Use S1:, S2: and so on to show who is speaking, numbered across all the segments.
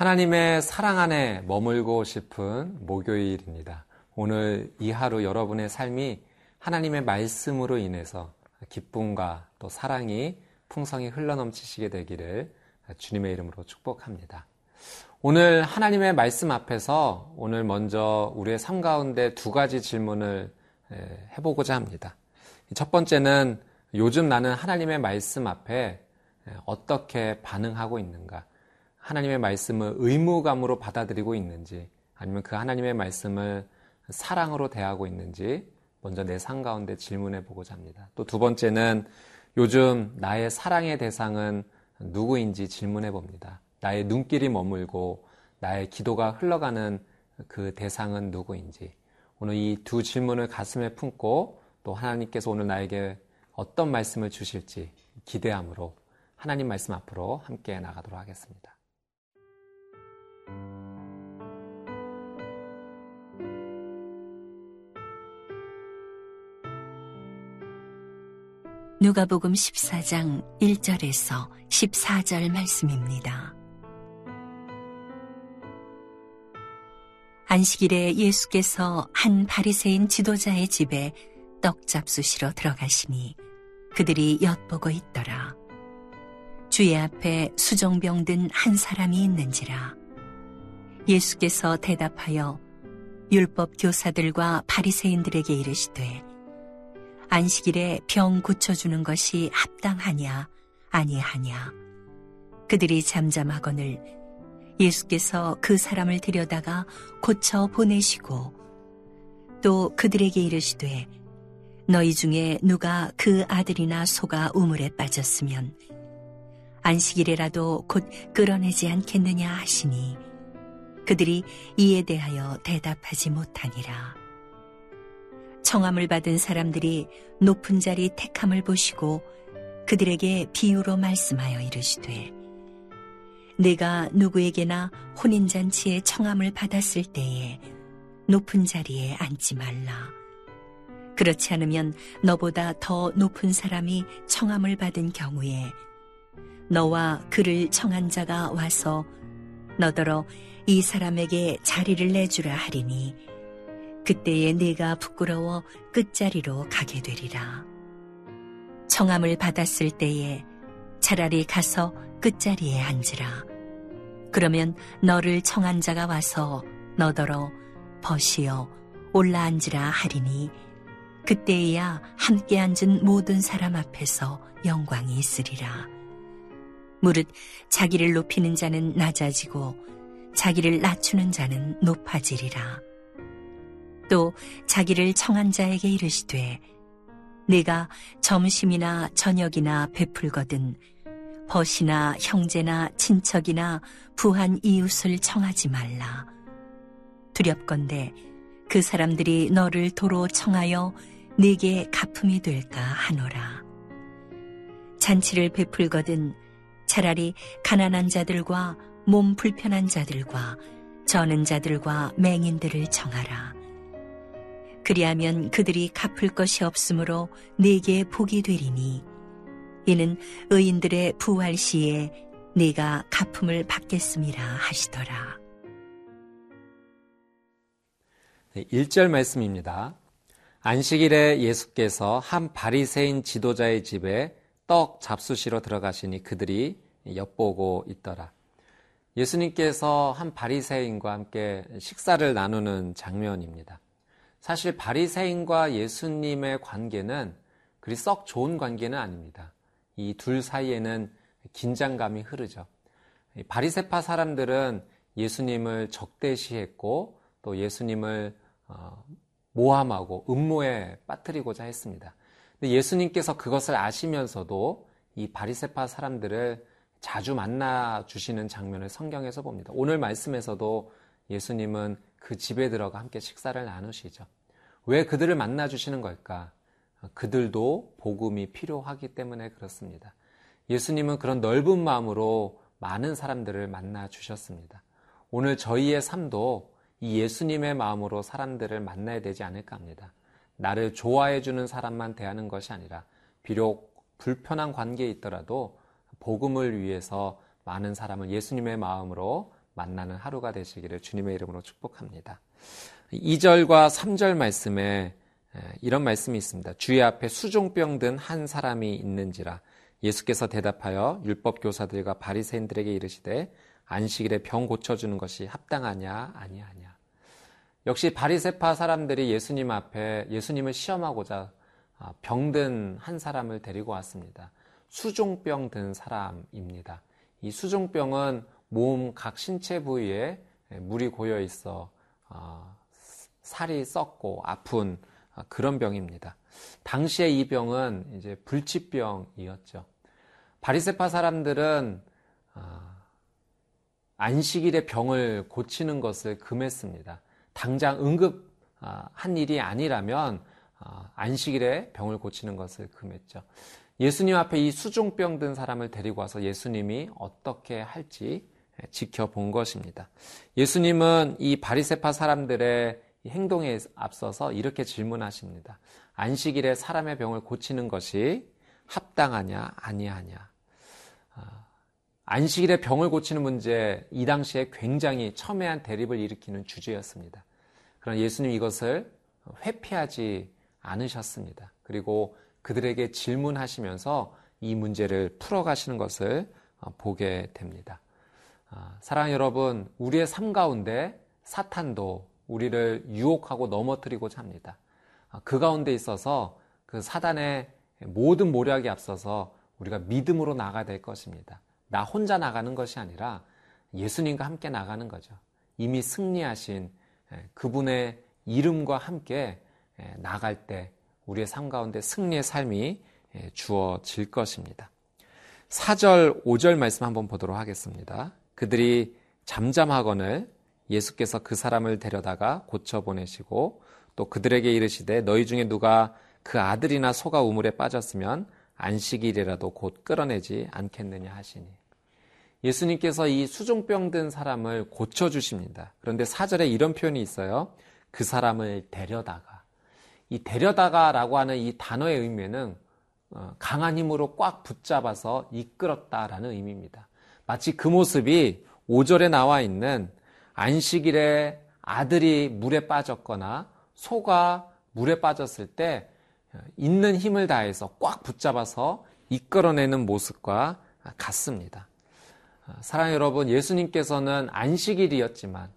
S1: 하나님의 사랑 안에 머물고 싶은 목요일입니다. 오늘 이 하루 여러분의 삶이 하나님의 말씀으로 인해서 기쁨과 또 사랑이 풍성히 흘러넘치시게 되기를 주님의 이름으로 축복합니다. 오늘 하나님의 말씀 앞에서 오늘 먼저 우리의 삶 가운데 두 가지 질문을 해보고자 합니다. 첫 번째는 요즘 나는 하나님의 말씀 앞에 어떻게 반응하고 있는가? 하나님의 말씀을 의무감으로 받아들이고 있는지, 아니면 그 하나님의 말씀을 사랑으로 대하고 있는지, 먼저 내 삶 가운데 질문해 보고자 합니다. 또 두 번째는 요즘 나의 사랑의 대상은 누구인지 질문해 봅니다. 나의 눈길이 머물고 나의 기도가 흘러가는 그 대상은 누구인지. 오늘 이 두 질문을 가슴에 품고 또 하나님께서 오늘 나에게 어떤 말씀을 주실지 기대함으로 하나님 말씀 앞으로 함께 나가도록 하겠습니다.
S2: 누가복음 14장 1절에서 14절 말씀입니다. 안식일에 예수께서 한 바리새인 지도자의 집에 떡 잡수시러 들어가시니 그들이 엿보고 있더라. 주의 앞에 수정병 든 한 사람이 있는지라. 예수께서 대답하여 율법 교사들과 바리새인들에게 이르시되 안식일에 병 고쳐주는 것이 합당하냐 아니하냐 그들이 잠잠하거늘 예수께서 그 사람을 들여다가 고쳐 보내시고 또 그들에게 이르시되 너희 중에 누가 그 아들이나 소가 우물에 빠졌으면 안식일에라도 곧 끌어내지 않겠느냐 하시니 그들이 이에 대하여 대답하지 못하니라. 청함을 받은 사람들이 높은 자리 택함을 보시고 그들에게 비유로 말씀하여 이르시되 내가 누구에게나 혼인잔치에 청함을 받았을 때에 높은 자리에 앉지 말라. 그렇지 않으면 너보다 더 높은 사람이 청함을 받은 경우에 너와 그를 청한 자가 와서 너더러 이 사람에게 자리를 내주라 하리니 그때에 네가 부끄러워 끝자리로 가게 되리라. 청함을 받았을 때에 차라리 가서 끝자리에 앉으라. 그러면 너를 청한 자가 와서 너더러 벗이여 올라앉으라 하리니 그때에야 함께 앉은 모든 사람 앞에서 영광이 있으리라. 무릇 자기를 높이는 자는 낮아지고 자기를 낮추는 자는 높아지리라. 또 자기를 청한 자에게 이르시되 내가 점심이나 저녁이나 베풀거든 벗이나 형제나 친척이나 부한 이웃을 청하지 말라. 두렵건대 그 사람들이 너를 도로 청하여 내게 가품이 될까 하노라. 잔치를 베풀거든 차라리 가난한 자들과 몸 불편한 자들과 저는 자들과 맹인들을 청하라. 그리하면 그들이 갚을 것이 없으므로 내게 복이 되리니 이는 의인들의 부활 시에 네가 갚음을 받겠음이라 하시더라.
S1: 네, 1절 말씀입니다. 안식일에 예수께서 한 바리새인 지도자의 집에 떡 잡수시러 들어가시니 그들이 엿보고 있더라. 예수님께서 한 바리새인과 함께 식사를 나누는 장면입니다. 사실 바리새인과 예수님의 관계는 그리 썩 좋은 관계는 아닙니다. 이 둘 사이에는 긴장감이 흐르죠. 바리새파 사람들은 예수님을 적대시했고 또 예수님을 어, 모함하고 음모에 빠뜨리고자 했습니다. 근데 예수님께서 그것을 아시면서도 이 바리새파 사람들을 자주 만나 주시는 장면을 성경에서 봅니다. 오늘 말씀에서도 예수님은 그 집에 들어가 함께 식사를 나누시죠. 왜 그들을 만나 주시는 걸까? 그들도 복음이 필요하기 때문에 그렇습니다. 예수님은 그런 넓은 마음으로 많은 사람들을 만나 주셨습니다. 오늘 저희의 삶도 이 예수님의 마음으로 사람들을 만나야 되지 않을까 합니다. 나를 좋아해 주는 사람만 대하는 것이 아니라 비록 불편한 관계에 있더라도 복음을 위해서 많은 사람을 예수님의 마음으로 만나는 하루가 되시기를 주님의 이름으로 축복합니다. 2절과 3절 말씀에 이런 말씀이 있습니다. 주의 앞에 수종병 든 한 사람이 있는지라 예수께서 대답하여 율법 교사들과 바리새인들에게 이르시되 안식일에 병 고쳐 주는 것이 합당하냐 아니하냐. 역시 바리새파 사람들이 예수님 앞에 예수님을 시험하고자 아, 병든 한 사람을 데리고 왔습니다. 수종병 든 사람입니다. 이 수종병은 몸 각 신체 부위에 물이 고여 있어 아, 살이 썩고 아픈 아, 그런 병입니다. 당시에 이 병은 이제 불치병이었죠. 바리세파 사람들은 안식일에 병을 고치는 것을 금했습니다. 당장 응급한 일이 아니라면 안식일에 병을 고치는 것을 금했죠. 예수님 앞에 이 수종병 든 사람을 데리고 와서 예수님이 어떻게 할지 지켜본 것입니다. 예수님은 이 바리세파 사람들의 행동에 앞서서 이렇게 질문하십니다. 안식일에 사람의 병을 고치는 것이 합당하냐 아니하냐. 아, 안식일에 병을 고치는 문제 이 당시에 굉장히 첨예한 대립을 일으키는 주제였습니다. 그러나 예수님 이것을 회피하지 않으셨습니다. 그리고 그들에게 질문하시면서 이 문제를 풀어가시는 것을 어, 보게 됩니다. 아, 사랑 여러분, 우리의 삶 가운데 사탄도 우리를 유혹하고 넘어뜨리고자 합니다. 아, 그 가운데 있어서 그 사단의 모든 모략이 앞서서 우리가 믿음으로 나가야 될 것입니다. 나 혼자 나가는 것이 아니라 예수님과 함께 나가는 거죠. 이미 승리하신 그분의 이름과 함께 나갈 때 우리의 삶 가운데 승리의 삶이 주어질 것입니다. 4절, 5절 말씀 한번 보도록 하겠습니다. 그들이 잠잠하거늘 예수께서 그 사람을 데려다가 고쳐 보내시고 또 그들에게 이르시되 너희 중에 누가 그 아들이나 소가 우물에 빠졌으면 안식일이라도 곧 끌어내지 않겠느냐 하시니 예수님께서 이 수종병 든 사람을 고쳐 주십니다. 그런데 사절에 이런 표현이 있어요. 그 사람을 데려다가 이 데려다가라고 하는 이 단어의 의미는 어, 강한 힘으로 꽉 붙잡아서 이끌었다라는 의미입니다. 마치 그 모습이 5절에 나와 있는 안식일에 아들이 물에 빠졌거나 소가 물에 빠졌을 때 있는 힘을 다해서 꽉 붙잡아서 이끌어내는 모습과 같습니다. 사랑 여러분, 예수님께서는 안식일이었지만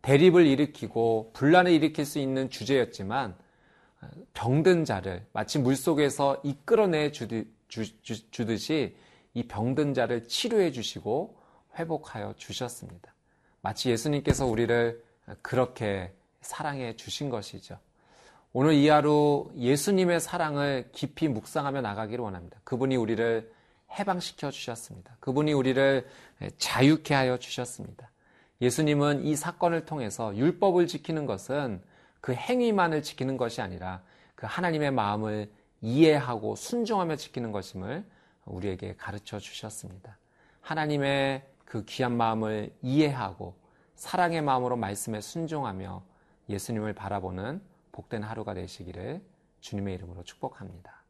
S1: 대립을 일으키고 분란을 일으킬 수 있는 주제였지만 병든 자를 마치 물속에서 이끌어내 주듯이 이 병든 자를 치료해 주시고 회복하여 주셨습니다. 마치 예수님께서 우리를 그렇게 사랑해 주신 것이죠. 오늘 이 하루 예수님의 사랑을 깊이 묵상하며 나가기를 원합니다. 그분이 우리를 해방시켜 주셨습니다. 그분이 우리를 자유케 하여 주셨습니다. 예수님은 이 사건을 통해서 율법을 지키는 것은 그 행위만을 지키는 것이 아니라 그 하나님의 마음을 이해하고 순종하며 지키는 것임을 우리에게 가르쳐 주셨습니다. 하나님의 그 귀한 마음을 이해하고 사랑의 마음으로 말씀에 순종하며 예수님을 바라보는 복된 하루가 되시기를 주님의 이름으로 축복합니다.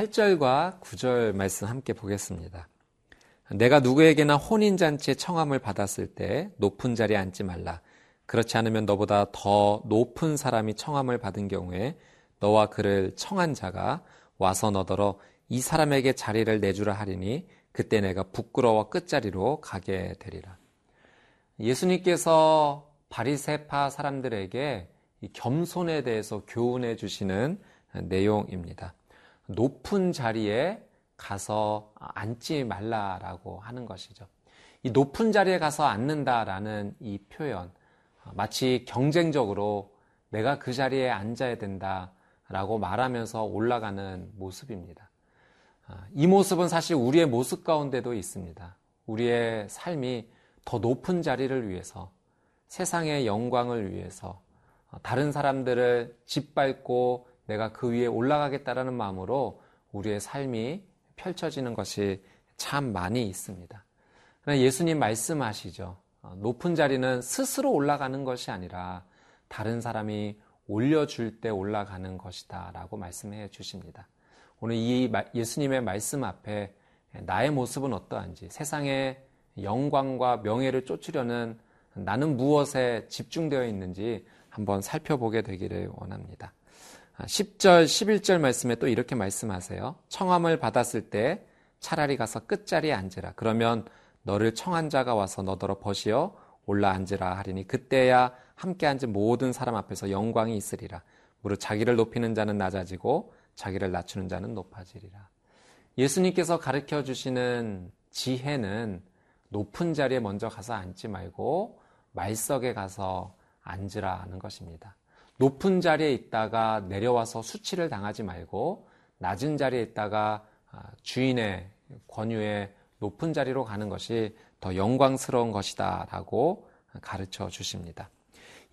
S1: 8절과 9절 말씀 함께 보겠습니다. 내가 누구에게나 혼인잔치에 청함을 받았을 때 높은 자리에 앉지 말라. 그렇지 않으면 너보다 더 높은 사람이 청함을 받은 경우에 너와 그를 청한 자가 와서 너더러 이 사람에게 자리를 내주라 하리니 그때 내가 부끄러워 끝자리로 가게 되리라. 예수님께서 바리세파 사람들에게 겸손에 대해서 교훈해 주시는 내용입니다. 높은 자리에 가서 앉지 말라라고 하는 것이죠. 이 높은 자리에 가서 앉는다라는 이 표현, 마치 경쟁적으로 내가 그 자리에 앉아야 된다라고 말하면서 올라가는 모습입니다. 이 모습은 사실 우리의 모습 가운데도 있습니다. 우리의 삶이 더 높은 자리를 위해서, 세상의 영광을 위해서, 다른 사람들을 짓밟고 내가 그 위에 올라가겠다라는 마음으로 우리의 삶이 펼쳐지는 것이 참 많이 있습니다. 예수님 말씀하시죠. 어, 높은 자리는 스스로 올라가는 것이 아니라 다른 사람이 올려줄 때 올라가는 것이다 라고 말씀해 주십니다. 오늘 이 예수님의 말씀 앞에 나의 모습은 어떠한지 세상의 영광과 명예를 쫓으려는 나는 무엇에 집중되어 있는지 한번 살펴보게 되기를 원합니다. 10절, 11절 말씀에 또 이렇게 말씀하세요. 청함을 받았을 때 차라리 가서 끝자리에 앉으라. 그러면 너를 청한 자가 와서 너더러 벗이어 올라 앉으라 하리니 그때야 함께 앉은 모든 사람 앞에서 영광이 있으리라. 무릇 자기를 높이는 자는 낮아지고 자기를 낮추는 자는 높아지리라. 예수님께서 가르쳐 주시는 지혜는 높은 자리에 먼저 가서 앉지 말고 말석에 가서 앉으라는 것입니다. 높은 자리에 있다가 내려와서 수치를 당하지 말고 낮은 자리에 있다가 아, 주인의 권유에 높은 자리로 가는 것이 더 영광스러운 것이다 라고 가르쳐 주십니다.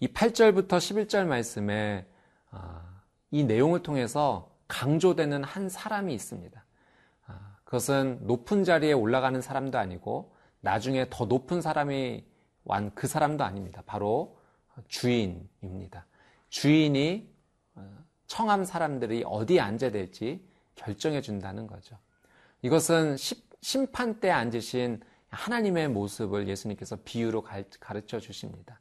S1: 이 8절부터 11절 말씀에 아, 이 내용을 통해서 강조되는 한 사람이 있습니다. 아, 그것은 높은 자리에 올라가는 사람도 아니고 나중에 더 높은 사람이 완 그 사람도 아닙니다. 바로 주인입니다. 주인이 어, 청함 사람들이 어디에 앉아야 될지 결정해 준다는 거죠. 이것은 심판 때 앉으신 하나님의 모습을 예수님께서 비유로 가르쳐 주십니다.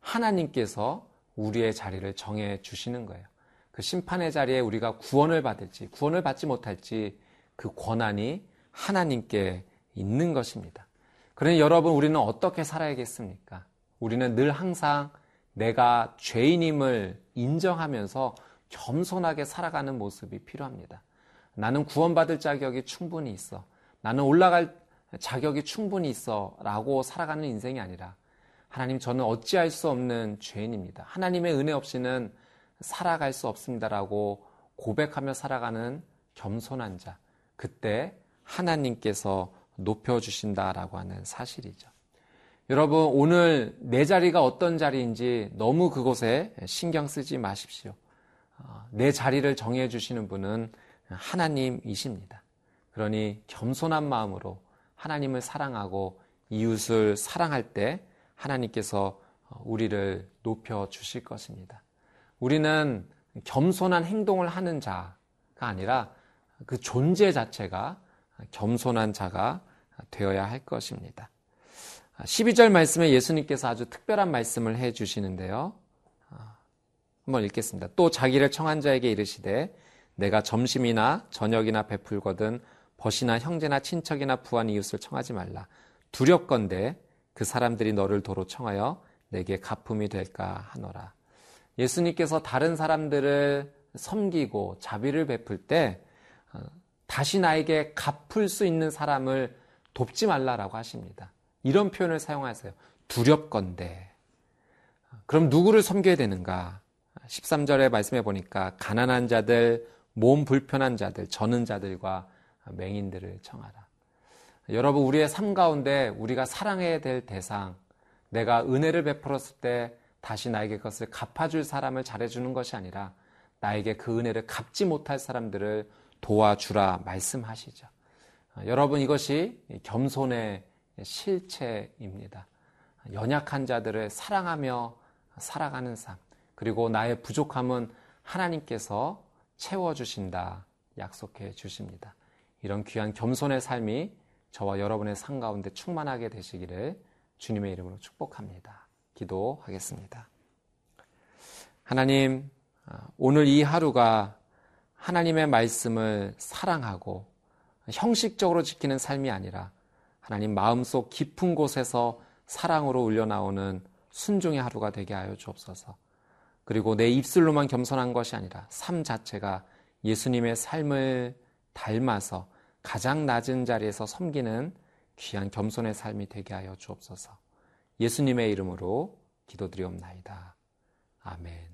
S1: 하나님께서 우리의 자리를 정해 주시는 거예요. 그 심판의 자리에 우리가 구원을 받을지, 구원을 받지 못할지 그 권한이 하나님께 있는 것입니다. 그러니 여러분, 우리는 어떻게 살아야겠습니까? 우리는 늘 항상 내가 죄인임을 인정하면서 겸손하게 살아가는 모습이 필요합니다. 나는 구원받을 자격이 충분히 있어. 나는 올라갈 자격이 충분히 있어. 라고 살아가는 인생이 아니라 하나님 저는 어찌할 수 없는 죄인입니다. 하나님의 은혜 없이는 살아갈 수 없습니다 라고 고백하며 살아가는 겸손한 자. 그때 하나님께서 높여주신다라고 하는 사실이죠. 여러분, 오늘 내 자리가 어떤 자리인지 너무 그곳에 신경 쓰지 마십시오. 어, 내 자리를 정해주시는 분은 하나님이십니다. 그러니 겸손한 마음으로 하나님을 사랑하고 이웃을 사랑할 때 하나님께서 우리를 높여 주실 것입니다. 우리는 겸손한 행동을 하는 자가 아니라 그 존재 자체가 겸손한 자가 되어야 할 것입니다. 12절 말씀에 예수님께서 아주 특별한 말씀을 해 주시는데요. 한번 읽겠습니다. 또 자기를 청한 자에게 이르시되 내가 점심이나 저녁이나 베풀거든 벗이나 형제나 친척이나 부한 이웃을 청하지 말라. 두렵건대 그 사람들이 너를 도로 청하여 내게 가품이 될까 하노라. 예수님께서 다른 사람들을 섬기고 자비를 베풀 때 어, 다시 나에게 갚을 수 있는 사람을 돕지 말라라고 하십니다. 이런 표현을 사용하세요. 두렵건대. 그럼 누구를 섬겨야 되는가? 13절에 말씀해 보니까 가난한 자들, 몸 불편한 자들, 저는 자들과 맹인들을 청하라. 여러분, 우리의 삶 가운데 우리가 사랑해야 될 대상, 내가 은혜를 베풀었을 때 다시 나에게 그것을 갚아줄 사람을 잘해주는 것이 아니라 나에게 그 은혜를 갚지 못할 사람들을 도와주라 말씀하시죠. 여러분, 이것이 겸손의 실체입니다. 연약한 자들을 사랑하며 살아가는 삶, 그리고 나의 부족함은 하나님께서 채워주신다 약속해 주십니다. 이런 귀한 겸손의 삶이 저와 여러분의 삶 가운데 충만하게 되시기를 주님의 이름으로 축복합니다. 기도하겠습니다. 하나님, 오늘 이 하루가 하나님의 말씀을 사랑하고 형식적으로 지키는 삶이 아니라 하나님 마음속 깊은 곳에서 사랑으로 울려나오는 순종의 하루가 되게 하여 주옵소서. 그리고 내 입술로만 겸손한 것이 아니라 삶 자체가 예수님의 삶을 닮아서 가장 낮은 자리에서 섬기는 귀한 겸손의 삶이 되게 하여 주옵소서. 예수님의 이름으로 기도드리옵나이다. 아멘.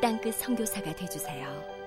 S3: 땅끝 성교사가 되주세요